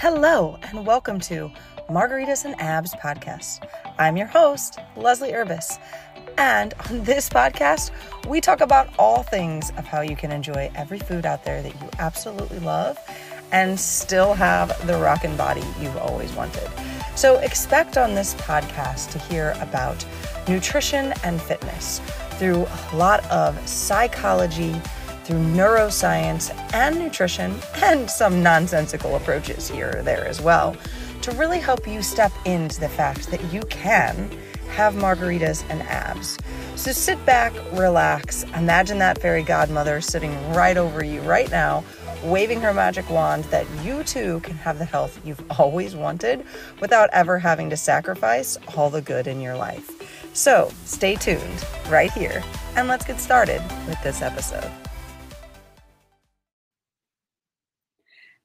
Hello, and welcome to Margaritas and Abs podcast. I'm your host, Leslie Urbis. And on this podcast, we talk about all things of how you can enjoy every food out there that you absolutely love and still have the rockin' body you've always wanted. So, expect on this podcast to hear about nutrition and fitness through a lot of psychology through neuroscience and nutrition and some nonsensical approaches here or there as well to really help you step into the fact that you can have margaritas and abs. So sit back, relax, imagine that fairy godmother sitting right over you right now, waving her magic wand that you too can have the health you've always wanted without ever having to sacrifice all the good in your life. So stay tuned right here and let's get started with this episode.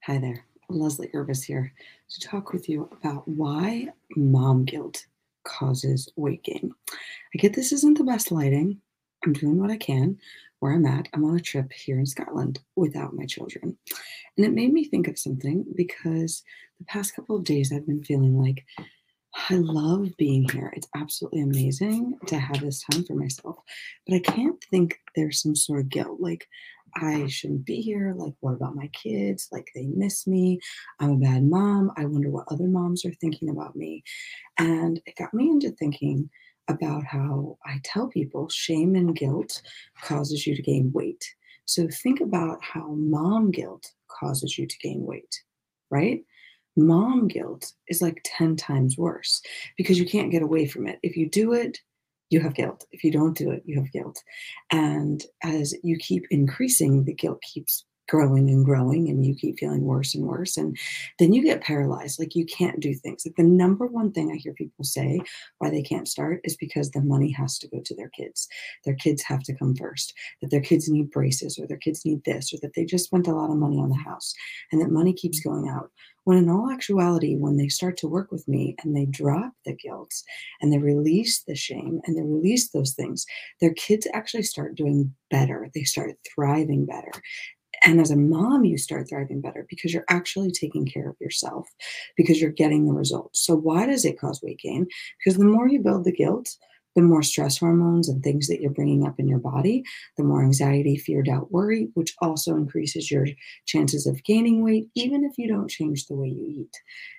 Hi there, Leslie Urbis here to talk with you about why mom guilt causes weight gain. I get this isn't the best lighting. I'm doing what I can where I'm at. I'm on a trip here in Scotland without my children. And it made me think of something because the past couple of days I've been feeling like I love being here. It's absolutely amazing to have this time for myself. But I can't think there's some sort of guilt. Like, I shouldn't be here. Like, what about my kids? Like, they miss me. I'm a bad mom. I wonder what other moms are thinking about me. And it got me into thinking about how I tell people shame and guilt causes you to gain weight. So think about how mom guilt causes you to gain weight, right? Mom guilt is like 10 times worse because you can't get away from it. If you do it, you have guilt. If you don't do it, you have guilt. And as you keep increasing, the guilt keeps growing and growing and you keep feeling worse and worse and then you get paralyzed like you can't do things like the number one thing i hear people say why they can't start is because the money has to go to their kids their kids have to come first that their kids need braces or their kids need this or that they just spent a lot of money on the house and that money keeps mm-hmm. going out when in all actuality, when they start to work with me and they drop the guilt and they release the shame and they release those things, their kids actually start doing better. They start thriving better. And as a mom, you start thriving better because you're actually taking care of yourself because you're getting the results. So, why does it cause weight gain? Because the more you build the guilt, the more stress hormones and things that you're bringing up in your body, the more anxiety, fear, doubt, worry, which also increases your chances of gaining weight, even if you don't change the way you eat.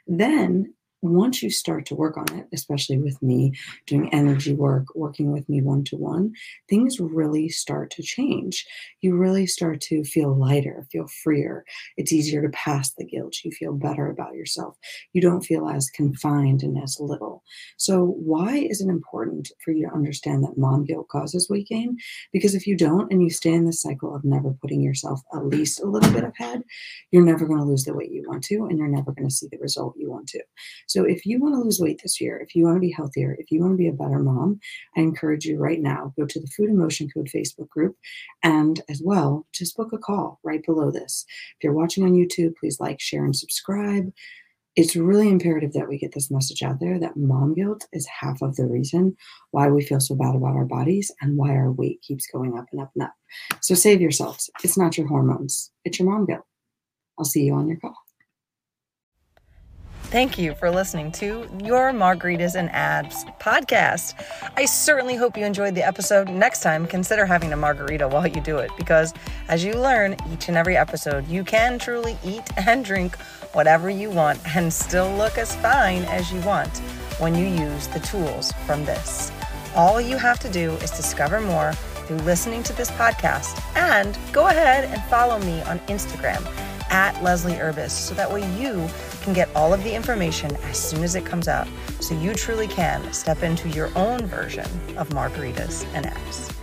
Then once you start to work on it, especially with me doing energy work, working with me one to one, things really start to change. You really start to feel lighter, feel freer. It's easier to pass the guilt. You feel better about yourself. You don't feel as confined and as little. So, why is it important for you to understand that mom guilt causes weight gain? Because if you don't and you stay in this cycle of never putting yourself at least a little bit ahead, you're never going to lose the weight you want to, and you're never going to see the result you want to. If you want to lose weight this year, if you want to be healthier, if you want to be a better mom, I encourage you right now go to the Food Emotion Code Facebook group and as well just book a call right below this. If you're watching on YouTube, please like, share, and subscribe. It's really imperative that we get this message out there that mom guilt is half of the reason why we feel so bad about our bodies and why our weight keeps going up and up and up. So save yourselves. It's not your hormones, it's your mom guilt. I'll see you on your call. Thank you for listening to your Margaritas and Abs podcast. I certainly hope you enjoyed the episode. Next time, consider having a margarita while you do it because as you learn each and every episode, you can truly eat and drink whatever you want and still look as fine as you want when you use the tools from this. All you have to do is discover more through listening to this podcast and go ahead and follow me on Instagram at Leslie Urbis so that way you can get all of the information as soon as it comes out so you truly can step into your own version of margaritas and abs.